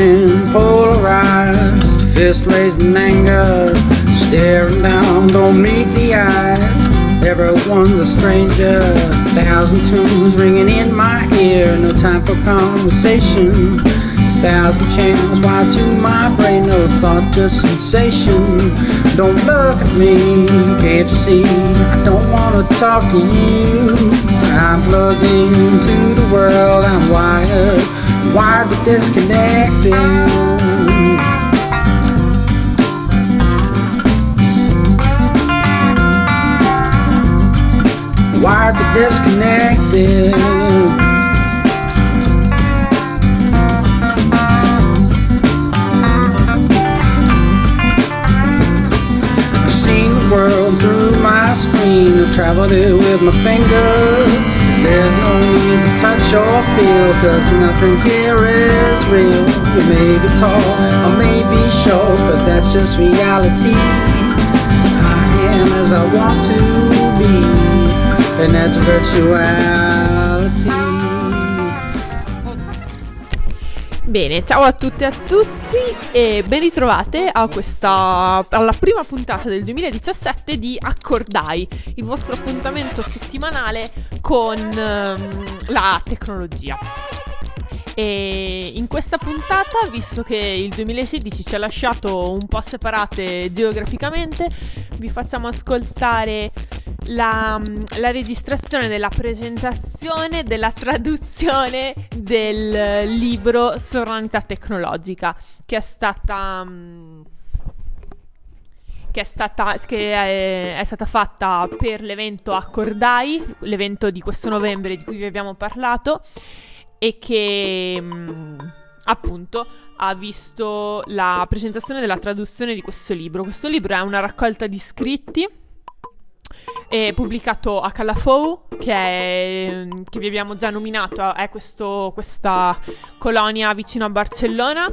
men polarized, fist raised in anger, staring down, don't meet the eyes. Everyone's a stranger, thousand tunes ringing in my ear, no time for conversation. Thousand channels wired to my brain, no thought, just sensation. Don't look at me, can't you see? I don't wanna talk to you. I'm plugged into the world, I'm wired, why the disconnecting? Why the disconnecting? world through my screen. I've traveled it with my fingers. There's no need to touch or feel, cause nothing here is real. You may be tall or may be short, but that's just reality. I am as I want to be and that's virtuality. Bene, ciao a tutte e a tutti e ben ritrovate questa, alla prima puntata del 2017 di Accordai, il vostro appuntamento settimanale con um, la tecnologia. E in questa puntata, visto che il 2016 ci ha lasciato un po' separate geograficamente, vi facciamo ascoltare la, la, registrazione della presentazione della traduzione del libro Sovranità tecnologica che è stata che, è stata, che è, è stata fatta per l'evento Accordai, l'evento di questo novembre di cui vi abbiamo parlato e che appunto ha visto la presentazione della traduzione di questo libro. Questo libro è una raccolta di scritti è pubblicato a Calafou, che, è, che vi abbiamo già nominato, è questo, questa colonia vicino a Barcellona,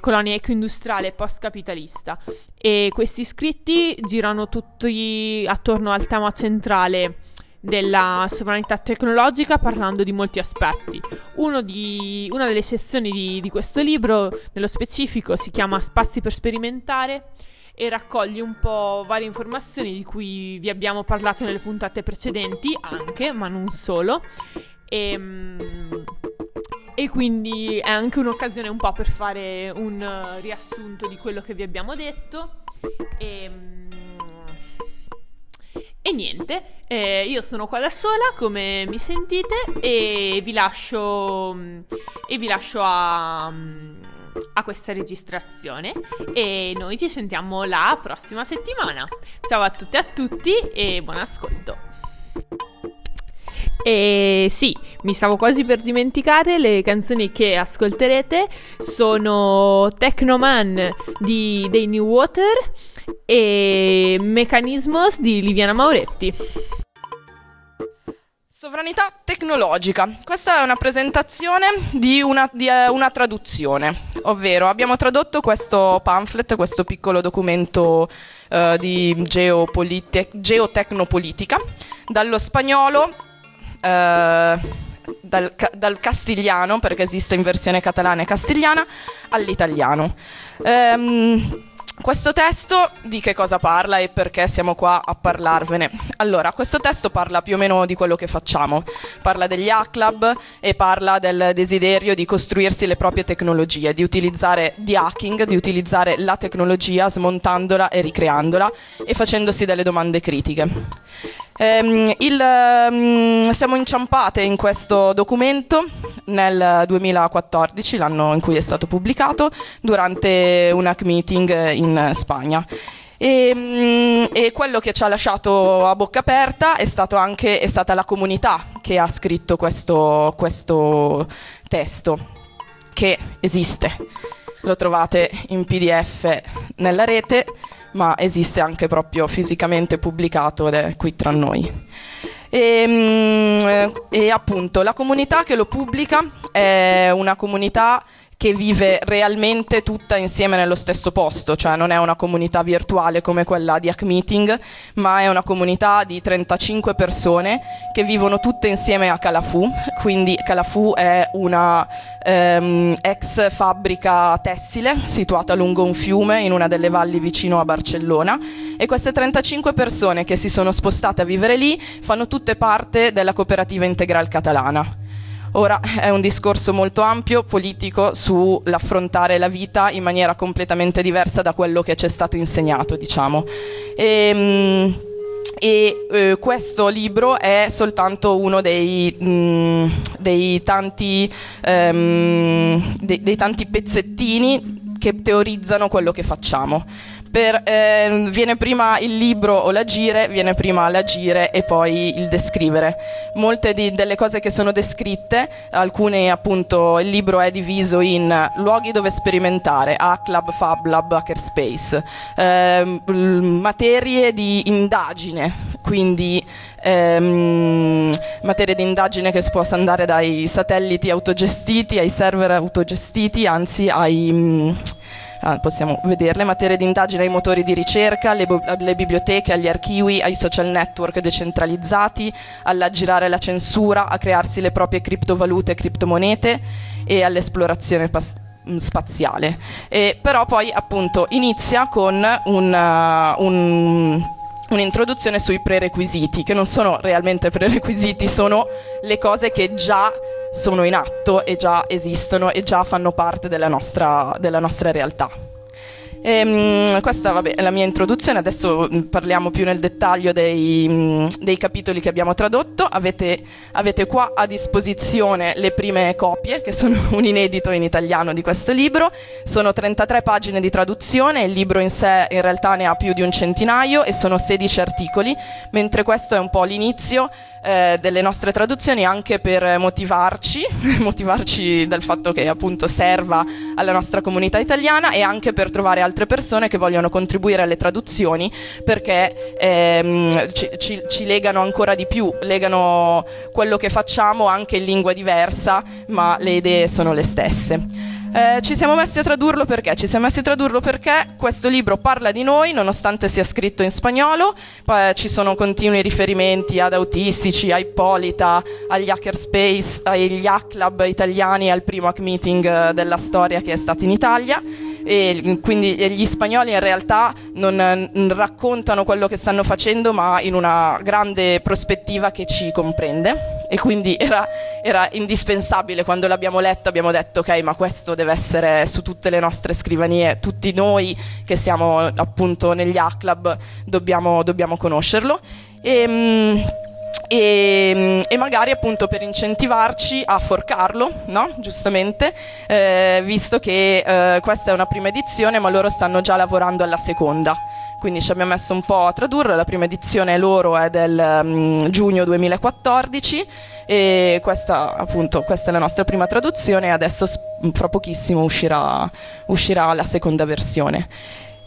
colonia ecoindustriale post-capitalista. E questi scritti girano tutti attorno al tema centrale della sovranità tecnologica parlando di molti aspetti. Di, una delle sezioni di, di questo libro, nello specifico, si chiama Spazi per sperimentare e raccoglie un po' varie informazioni di cui vi abbiamo parlato nelle puntate precedenti anche, ma non solo. E, ehm, e quindi è anche un'occasione un po' per fare un riassunto di quello che vi abbiamo detto. E, ehm, e niente, eh, io sono qua da sola, come mi sentite, e vi lascio, e vi lascio a, a questa registrazione e noi ci sentiamo la prossima settimana. Ciao a tutte e a tutti e buon ascolto. E sì, mi stavo quasi per dimenticare, le canzoni che ascolterete sono Technoman di, dei New Water e Mechanismos di Liviana Mauretti. Sovranità tecnologica. Questa è una presentazione di una, di, uh, una, traduzione, ovvero abbiamo tradotto questo pamphlet, questo piccolo documento uh, di geopolite- geotecnopolitica, dallo spagnolo, uh, dal, dal, castigliano, perché esiste in versione catalana e castigliana, all'italiano. Um, questo testo di che cosa parla e perché siamo qua a parlarvene? Allora, questo testo parla più o meno di quello che facciamo, parla degli hack e parla del desiderio di costruirsi le proprie tecnologie, di utilizzare di hacking, di utilizzare la tecnologia smontandola e ricreandola e facendosi delle domande critiche. Ehm, il, um, siamo inciampate in questo documento nel 2014, l'anno in cui è stato pubblicato, durante un hack meeting in Spagna. E, mm, e, quello che ci ha lasciato a bocca aperta è, anche, è stata la comunità che ha scritto questo, questo testo, che esiste. Lo trovate in PDF nella rete ma esiste anche proprio fisicamente pubblicato ed è qui tra noi. E, mm, e, appunto la comunità che lo pubblica è una comunità che vive realmente tutta insieme nello stesso posto, cioè non è una comunità virtuale come quella di Hack Meeting, ma è una comunità di 35 persone che vivono tutte insieme a Calafu, quindi Calafu è una ehm, ex fabbrica tessile situata lungo un fiume in una delle valli vicino a Barcellona e queste 35 persone che si sono spostate a vivere lì fanno tutte parte della cooperativa Integral Catalana. Ora è un discorso molto ampio, politico, sull'affrontare la vita in maniera completamente diversa da quello che ci è stato insegnato, diciamo. E, ehm, e eh, questo libro è soltanto uno dei, mh, mm, dei, tanti, um, de- dei tanti pezzettini che teorizzano quello che facciamo per, eh, viene prima il libro o l'agire, viene prima l'agire e poi il descrivere. Molte di, delle cose che sono descritte, alcune appunto, il libro è diviso in luoghi dove sperimentare, Hack Fab Lab, Hackerspace, eh, materie di indagine, quindi ehm, materie di indagine che si possa andare dai satelliti autogestiti ai server autogestiti, anzi ai ah, possiamo vederle, materie di indagine ai motori di ricerca, alle, alle, biblioteche, agli archivi, ai social network decentralizzati, all'aggirare la censura, a crearsi le proprie criptovalute e criptomonete e all'esplorazione pas- mm, spaziale. E, però poi appunto inizia con un, uh, un un'introduzione sui prerequisiti, che non sono realmente prerequisiti, sono le cose che già sono in atto e già esistono e già fanno parte della nostra, della nostra realtà. E, um, questa vabbè, è la mia introduzione, adesso mm, parliamo più nel dettaglio dei, um, dei capitoli che abbiamo tradotto. Avete, avete, qua a disposizione le prime copie, che sono un inedito in italiano di questo libro. Sono 33 pagine di traduzione, il libro in sé in realtà ne ha più di un centinaio e sono 16 articoli, mentre questo è un po' l'inizio eh, delle nostre traduzioni anche per motivarci, motivarci del fatto che appunto serva alla nostra comunità italiana e anche per trovare altre persone che vogliono contribuire alle traduzioni perché ehm, ci, ci, ci legano ancora di più, legano quello che facciamo anche in lingua diversa, ma le idee sono le stesse. Eh, ci siamo messi a tradurlo perché? Ci siamo messi a tradurlo perché questo libro parla di noi, nonostante sia scritto in spagnolo, poi ci sono continui riferimenti ad autistici, a Ippolita, agli hackerspace, agli hack club italiani, al primo hack meeting eh, della storia che è stato in Italia e quindi gli spagnoli in realtà non raccontano quello che stanno facendo ma in una grande prospettiva che ci comprende. E quindi era, era indispensabile. Quando l'abbiamo letto abbiamo detto ok ma questo deve essere su tutte le nostre scrivanie. Tutti noi che siamo appunto negli A-Club dobbiamo, dobbiamo conoscerlo. E, ehm, e, e, magari appunto per incentivarci a forcarlo, no? giustamente, eh, visto che eh, questa è una prima edizione ma loro stanno già lavorando alla seconda. Quindi ci abbiamo messo un po' a tradurre, la prima edizione loro è del um, giugno 2014 e questa appunto questa è la nostra prima traduzione e adesso fra pochissimo uscirà, uscirà la seconda versione.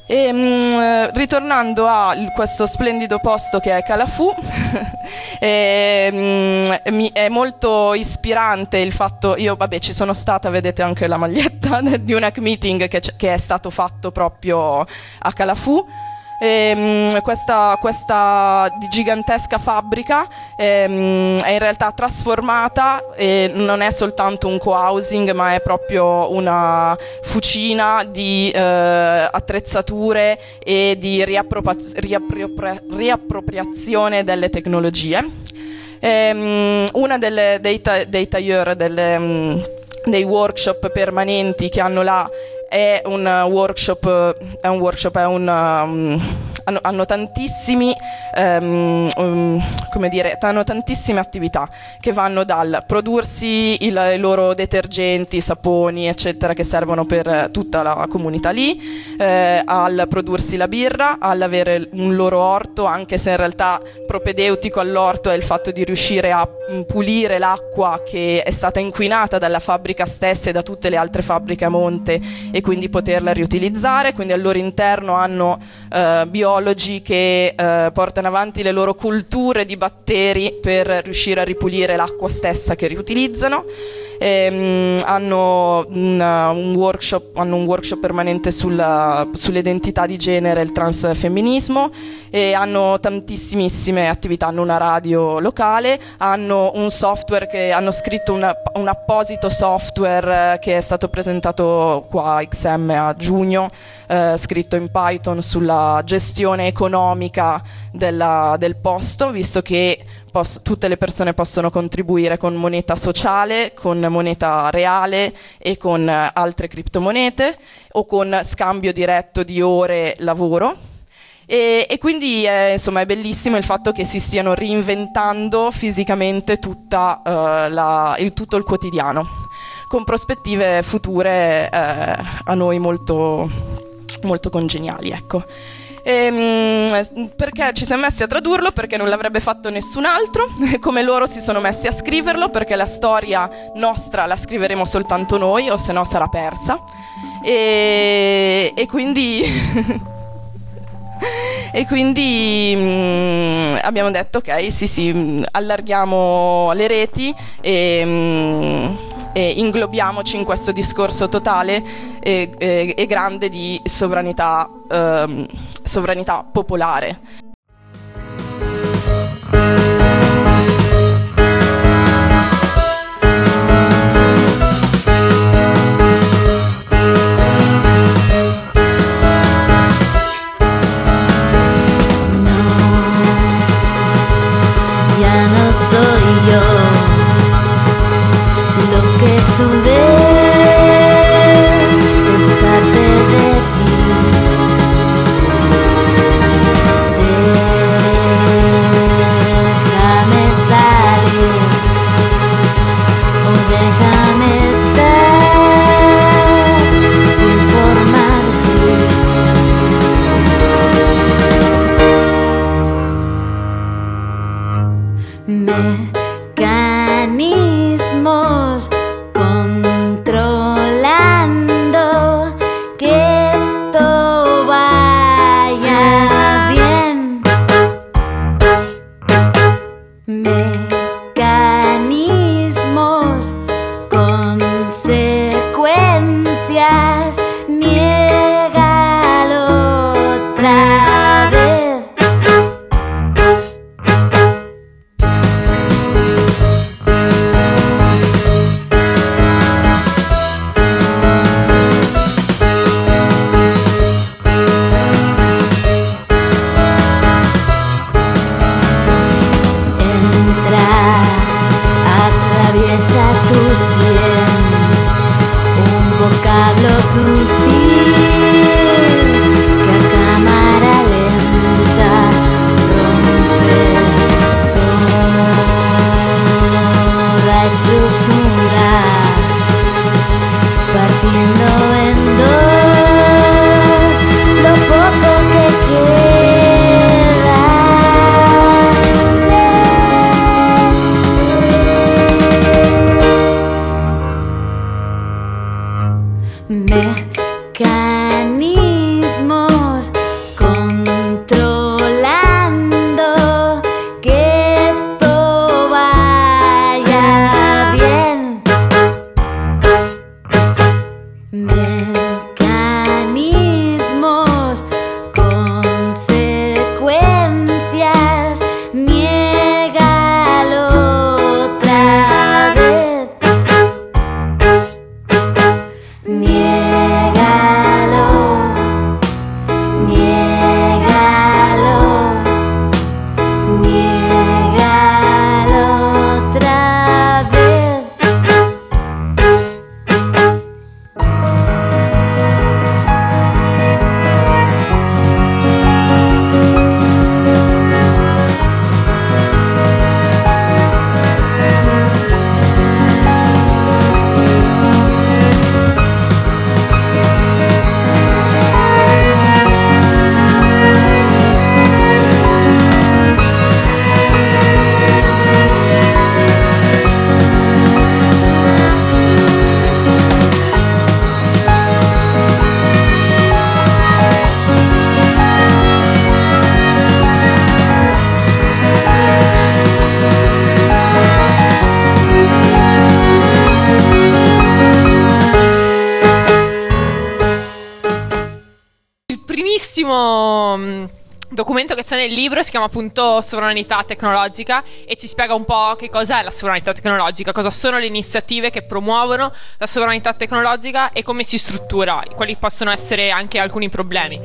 E, mh, mm, ritornando a questo splendido posto che è Calafu, e, mh, mm, mi, è molto ispirante il fatto, io vabbè ci sono stata, vedete anche la maglietta di un hack meeting che, che è stato fatto proprio a Calafu ehm, questa, questa, gigantesca fabbrica ehm, è in realtà trasformata e non è soltanto un co-housing ma è proprio una fucina di eh, attrezzature e di riappropri- riappropri- riappropriazione delle tecnologie. Ehm, una delle, dei, ta- dei tailleur delle, dei workshop permanenti che hanno là è un workshop, è un workshop, è un, um, hanno, hanno, um, um, dire, hanno tantissime attività che vanno dal prodursi il, i loro detergenti, saponi, eccetera, che servono per tutta la comunità lì, eh, al prodursi la birra, all'avere un loro orto, anche se in realtà propedeutico all'orto è il fatto di riuscire a pulire l'acqua che è stata inquinata dalla fabbrica stessa e da tutte le altre fabbriche a monte e quindi poterla riutilizzare, quindi al loro interno hanno eh, biologi che eh, portano avanti le loro culture di batteri per riuscire a ripulire l'acqua stessa che riutilizzano ehm, hanno, un, un workshop, hanno, un, workshop, permanente sulla, sull'identità di genere e il transfemminismo e hanno tantissime attività, hanno una radio locale, hanno un software che hanno scritto una, un apposito software che è stato presentato qua a XM a giugno, eh, scritto in Python sulla gestione economica della, del posto, visto che poss- tutte le persone possono contribuire con moneta sociale, con moneta reale e con uh, altre criptomonete o con scambio diretto di ore lavoro. E, e quindi è, insomma, è bellissimo il fatto che si stiano reinventando fisicamente tutta, uh, la, il, tutto il quotidiano, con prospettive future eh, a noi molto, molto congeniali. Ecco. Ehm, perché ci siamo messi a tradurlo? Perché non l'avrebbe fatto nessun altro, come loro si sono messi a scriverlo, perché la storia nostra la scriveremo soltanto noi, o se no sarà persa. E, e quindi... e quindi mh, abbiamo detto ok sì sì allarghiamo le reti e, mh, e inglobiamoci in questo discorso totale e, e, e grande di sovranità ehm, sovranità popolare. Documento che c'è nel libro si chiama appunto Sovranità tecnologica e ci spiega un po' che cosa è la sovranità tecnologica, cosa sono le iniziative che promuovono la sovranità tecnologica e come si struttura, quali possono essere anche alcuni problemi.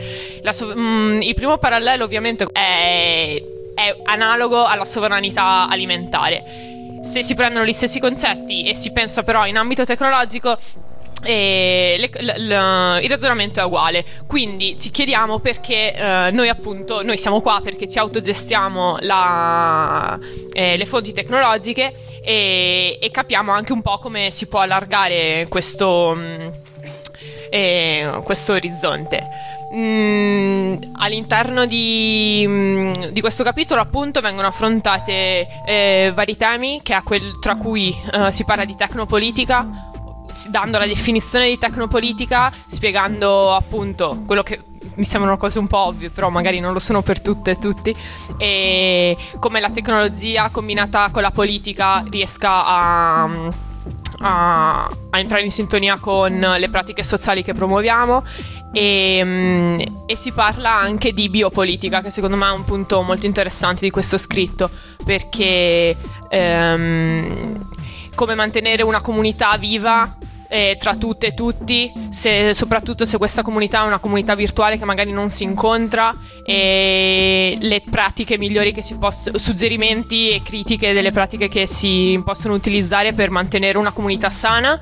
So- mm, il primo parallelo ovviamente è, è analogo alla sovranità alimentare. Se si prendono gli stessi concetti e si pensa però in ambito tecnologico, le, le, le, il ragionamento è uguale. Quindi ci chiediamo perché eh, noi appunto noi siamo qua perché ci autogestiamo la, eh, le fonti tecnologiche e, e, capiamo anche un po' come si può allargare questo, mm, eh, questo orizzonte. Mm, all'interno di, mm, di, questo capitolo appunto vengono affrontate eh, vari temi quel, tra cui eh, si parla di tecnopolitica dando la definizione di tecnopolitica, spiegando appunto quello che mi sembrano cose un po' ovvie, però magari non lo sono per tutte e tutti, e come la tecnologia combinata con la politica riesca a, a, a entrare in sintonia con le pratiche sociali che promuoviamo e, e, si parla anche di biopolitica, che secondo me è un punto molto interessante di questo scritto, perché ehm, come mantenere una comunità viva eh, tra tutte e tutti, se, soprattutto se questa comunità è una comunità virtuale che magari non si incontra, e le pratiche migliori che si possono, suggerimenti e critiche delle pratiche che si possono utilizzare per mantenere una comunità sana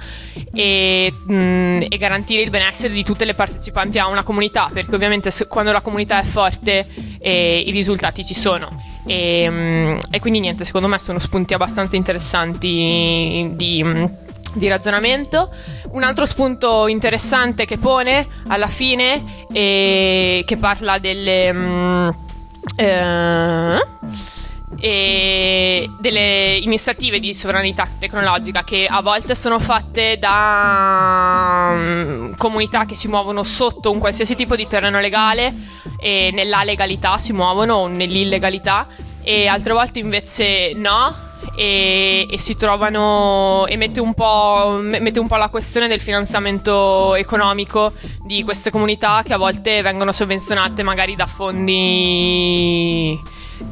e, mh, mm, e garantire il benessere di tutte le partecipanti a una comunità, perché ovviamente se, quando la comunità è forte eh, i risultati ci sono. E, mh, mm, e, quindi niente, secondo me sono spunti abbastanza interessanti di mm, di ragionamento. Un altro spunto interessante che pone alla fine e che parla delle... Mm, eh, e delle iniziative di sovranità tecnologica che a volte sono fatte da um, comunità che si muovono sotto un qualsiasi tipo di terreno legale e nella legalità si muovono o nell'illegalità e altre volte invece no e, e, si trovano e mette un, mette un, po', la questione del finanziamento economico di queste comunità che a volte vengono sovvenzionate magari da fondi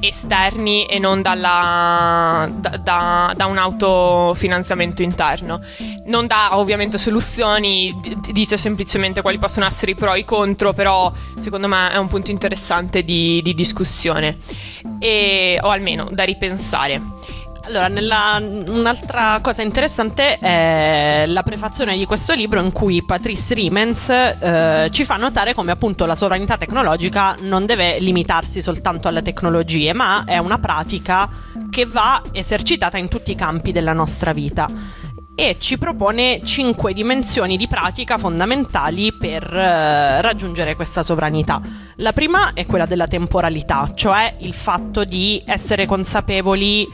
esterni e non dalla, da, da, da, un autofinanziamento interno. Non dà ovviamente soluzioni, dice semplicemente quali possono essere i pro e i contro, però secondo me è un punto interessante di, di discussione e, o almeno da ripensare. Allora, nella, un'altra cosa interessante è la prefazione di questo libro in cui Patrice Riemens eh, ci fa notare come appunto la sovranità tecnologica non deve limitarsi soltanto alle tecnologie, ma è una pratica che va esercitata in tutti i campi della nostra vita e ci propone cinque dimensioni di pratica fondamentali per eh, raggiungere questa sovranità. La prima è quella della temporalità, cioè il fatto di essere consapevoli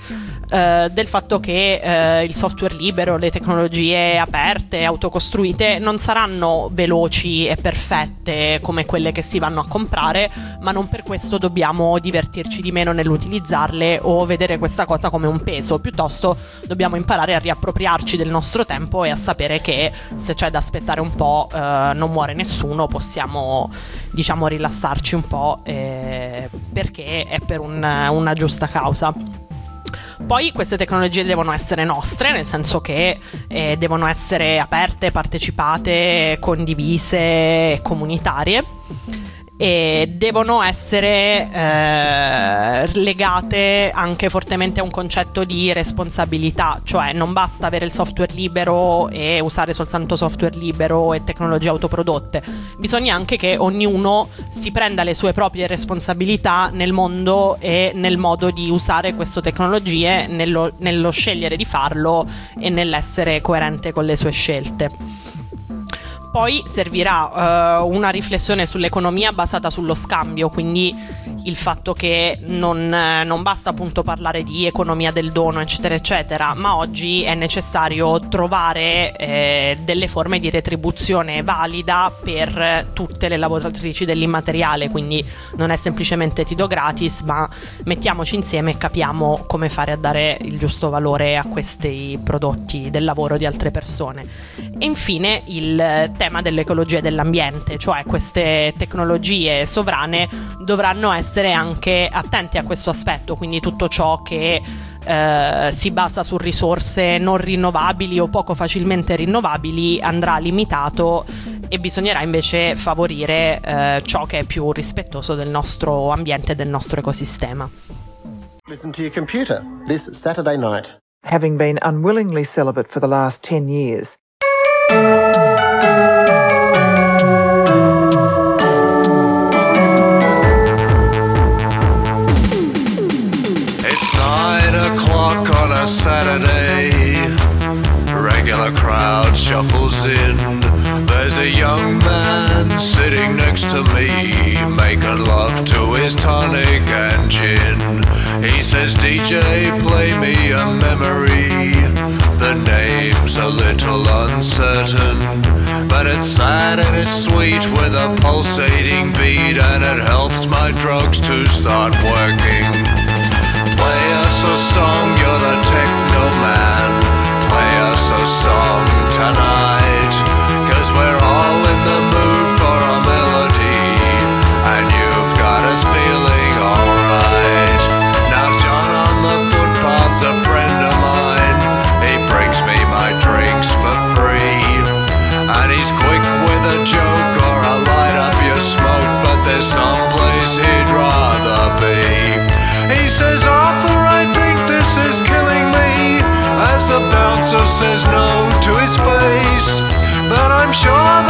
eh, del fatto che eh, il software libero, le tecnologie aperte, autocostruite non saranno veloci e perfette come quelle che si vanno a comprare, ma non per questo dobbiamo divertirci di meno nell'utilizzarle o vedere questa cosa come un peso, piuttosto dobbiamo imparare a riappropriarci del nostro tempo e a sapere che se c'è da aspettare un po' eh, non muore nessuno, possiamo diciamo rilassarci un po' eh, perché è per un, una giusta causa. Poi queste tecnologie devono essere nostre, nel senso che eh, devono essere aperte, partecipate, condivise, comunitarie e devono essere eh, legate anche fortemente a un concetto di responsabilità, cioè non basta avere il software libero e usare soltanto software libero e tecnologie autoprodotte, bisogna anche che ognuno si prenda le sue proprie responsabilità nel mondo e nel modo di usare queste tecnologie, nello, nello scegliere di farlo e nell'essere coerente con le sue scelte. Poi servirà uh, una riflessione sull'economia basata sullo scambio, quindi il fatto che non, non, basta appunto parlare di economia del dono, eccetera, eccetera, ma oggi è necessario trovare eh, delle forme di retribuzione valida per tutte le lavoratrici dell'immateriale, quindi non è semplicemente ti do gratis, ma mettiamoci insieme e capiamo come fare a dare il giusto valore a questi prodotti del lavoro di altre persone. E infine il tema dell'ecologia e dell'ambiente, cioè queste tecnologie sovrane dovranno essere anche attenti a questo aspetto, quindi tutto ciò che eh, si basa su risorse non rinnovabili o poco facilmente rinnovabili andrà limitato e bisognerà invece favorire eh, ciò che è più rispettoso del nostro ambiente e del nostro ecosistema. Listen to your computer this Saturday night. Having been unwillingly celibate for the last 10 years, a Saturday. Regular crowd shuffles in. There's a young man sitting next to me, making love to his tonic and gin. He says, DJ, play me a memory. The name's a little uncertain, but it's sad and it's sweet with a pulsating beat, and it helps my drugs to start working. Us a song, you're the techno man. Play us a song tonight. The says no to his face. But I'm sure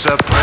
It's a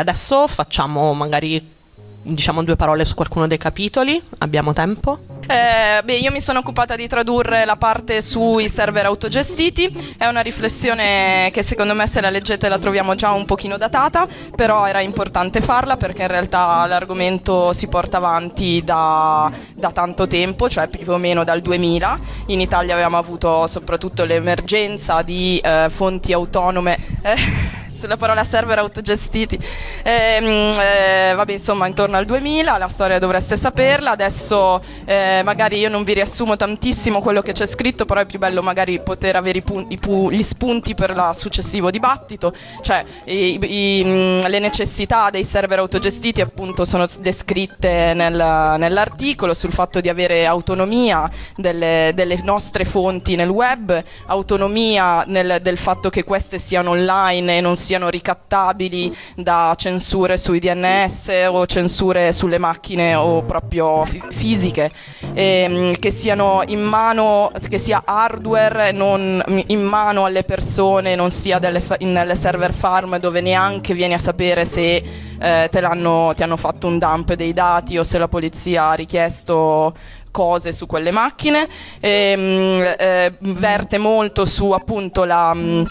adesso facciamo magari diciamo due parole su qualcuno dei capitoli. Abbiamo tempo? Eh, beh, io mi sono occupata di tradurre la parte sui server autogestiti. È una riflessione che secondo me se la leggete la troviamo già un pochino datata, però era importante farla perché in realtà l'argomento si porta avanti da, da tanto tempo, cioè più o meno dal 2000. In Italia avevamo avuto soprattutto l'emergenza di eh, fonti autonome. eh, sulla parola server autogestiti. Ehm, eh, vabbè, insomma, intorno al 2000, la storia dovreste saperla. Adesso eh, magari io non vi riassumo tantissimo quello che c'è scritto, però è più bello magari poter avere i pu- gli spunti per il successivo dibattito. Cioè, i- i- mh, le necessità dei server autogestiti appunto sono descritte nel- nell'articolo sul fatto di avere autonomia delle, delle nostre fonti nel web, autonomia nel- del fatto che queste siano online e non siano siano ricattabili da censure sui DNS o censure sulle macchine o proprio fi- fisiche, ehm, che siano in mano, che sia hardware non in mano alle persone, non sia delle nelle server farm dove neanche vieni a sapere se eh, te l'hanno, ti hanno fatto un dump dei dati o se la polizia ha richiesto cose su quelle macchine, ehm, eh, verte molto su appunto la... Mh,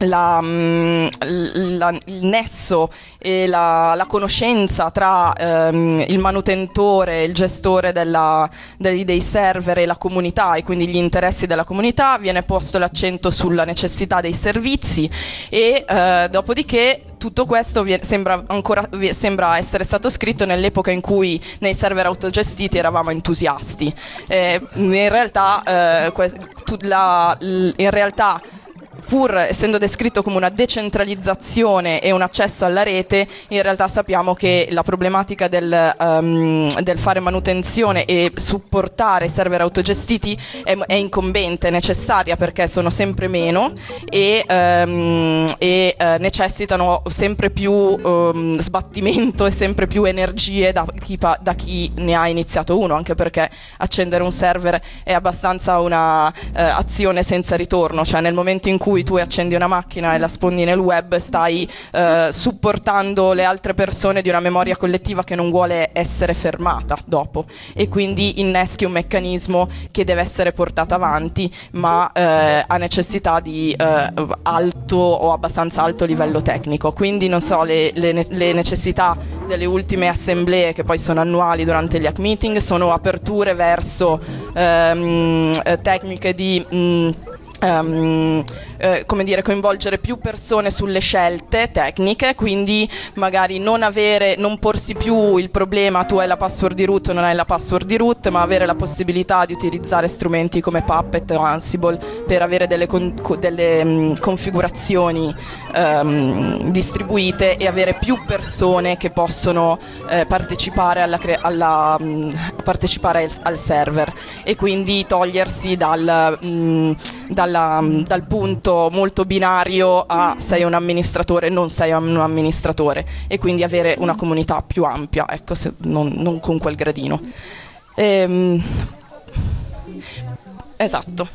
la, mm, la, il nesso e la, la conoscenza tra ehm, il manutentore, il gestore della, dei, dei, server e la comunità e quindi gli interessi della comunità, viene posto l'accento sulla necessità dei servizi e eh, dopodiché tutto questo sembra, ancora, sembra essere stato scritto nell'epoca in cui nei server autogestiti eravamo entusiasti. Eh, in realtà, eh, in realtà pur essendo descritto come una decentralizzazione e un accesso alla rete, in realtà sappiamo che la problematica del, um, del fare manutenzione e supportare server autogestiti è, è, incombente, è necessaria perché sono sempre meno e, um, e uh, necessitano sempre più um, sbattimento e sempre più energie da chi, da chi, ne ha iniziato uno, anche perché accendere un server è abbastanza una uh, azione senza ritorno, cioè nel momento in cui cui tu accendi una macchina e la spondi nel web, stai eh, supportando le altre persone di una memoria collettiva che non vuole essere fermata dopo e quindi inneschi un meccanismo che deve essere portato avanti ma eh, ha necessità di eh, alto o abbastanza alto livello tecnico. Quindi non so, le, le, le necessità delle ultime assemblee che poi sono annuali durante gli hack sono aperture verso ehm, eh, tecniche di... Mh, um, eh, come dire, coinvolgere più persone sulle scelte tecniche, quindi magari non, avere, non porsi più il problema tu hai la password di root o non hai la password di root, ma avere la possibilità di utilizzare strumenti come Puppet o Ansible per avere delle, con, delle um, configurazioni um, distribuite e avere più persone che possono eh, partecipare, alla alla, um, partecipare al, al, server. E quindi togliersi dal, dalla, dal punto molto, molto binario a sei un amministratore, non sei un amministratore e quindi avere una comunità più ampia, ecco, se, non, non, con quel gradino. Ehm, esatto.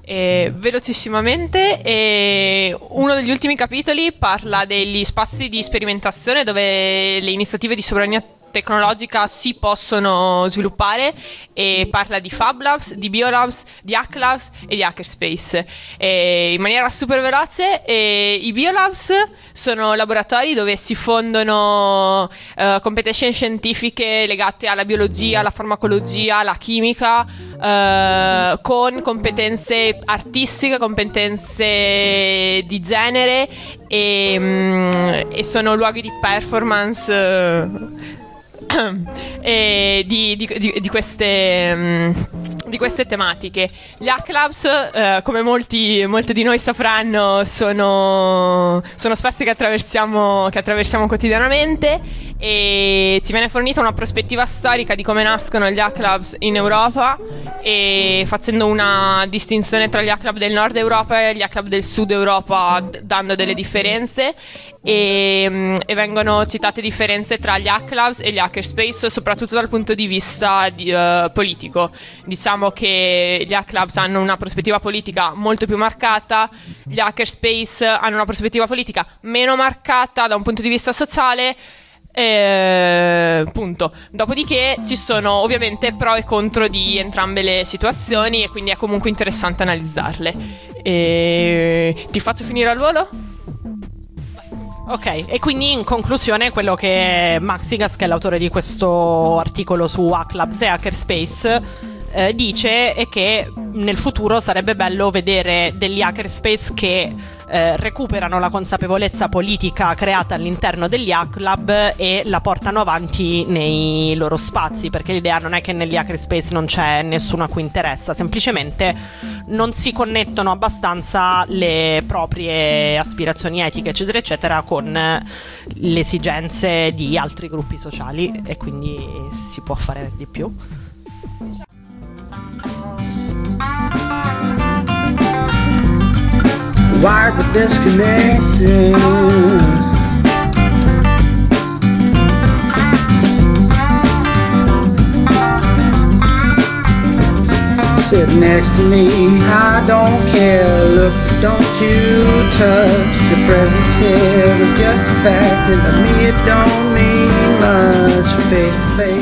E velocissimamente, e uno degli ultimi capitoli parla degli spazi di sperimentazione dove le iniziative di sovranità tecnologica si possono sviluppare e parla di Fab Labs, di Biolabs, di Hack Labs e di Hackerspace. E in maniera super veloce, i Biolabs sono laboratori dove si fondono uh, competenze scientifiche legate alla biologia, alla farmacologia, alla chimica, uh, con competenze artistiche, competenze di genere e, um, e sono luoghi di performance. Uh, di, di, di, queste, mm, di, queste, tematiche. Gli Hack Labs, eh, come molti, molti, di noi sapranno, sono, sono spazi che attraversiamo, che attraversiamo, quotidianamente e ci viene fornita una prospettiva storica di come nascono gli Hack Labs in Europa e facendo una distinzione tra gli Hack Lab del nord Europa e gli Hack Lab del sud Europa, dando delle differenze e, mm, e, vengono citate differenze tra gli hack labs e gli hackerspace, soprattutto dal punto di vista di, uh, politico. Diciamo che gli hack labs hanno una prospettiva politica molto più marcata, gli hackerspace hanno una prospettiva politica meno marcata da un punto di vista sociale. Eh, punto. Dopodiché ci sono ovviamente pro e contro di entrambe le situazioni e quindi è comunque interessante analizzarle. E... Ti faccio finire al volo? Ok, e quindi in conclusione quello che Maxigas, che è l'autore di questo articolo su Hacklabs e Hackerspace, eh, dice che nel futuro sarebbe bello vedere degli hackerspace che eh, recuperano la consapevolezza politica creata all'interno degli hack lab e la portano avanti nei loro spazi, perché l'idea non è che negli hackerspace non c'è nessuno a cui interessa, semplicemente non si connettono abbastanza le proprie aspirazioni etiche, eccetera, eccetera, con le esigenze di altri gruppi sociali e quindi si può fare di più. Wired but disconnected. Sit next to me, I don't care. Look, don't you touch. Your presence here was just a fact, and to me it don't mean much. Face to face.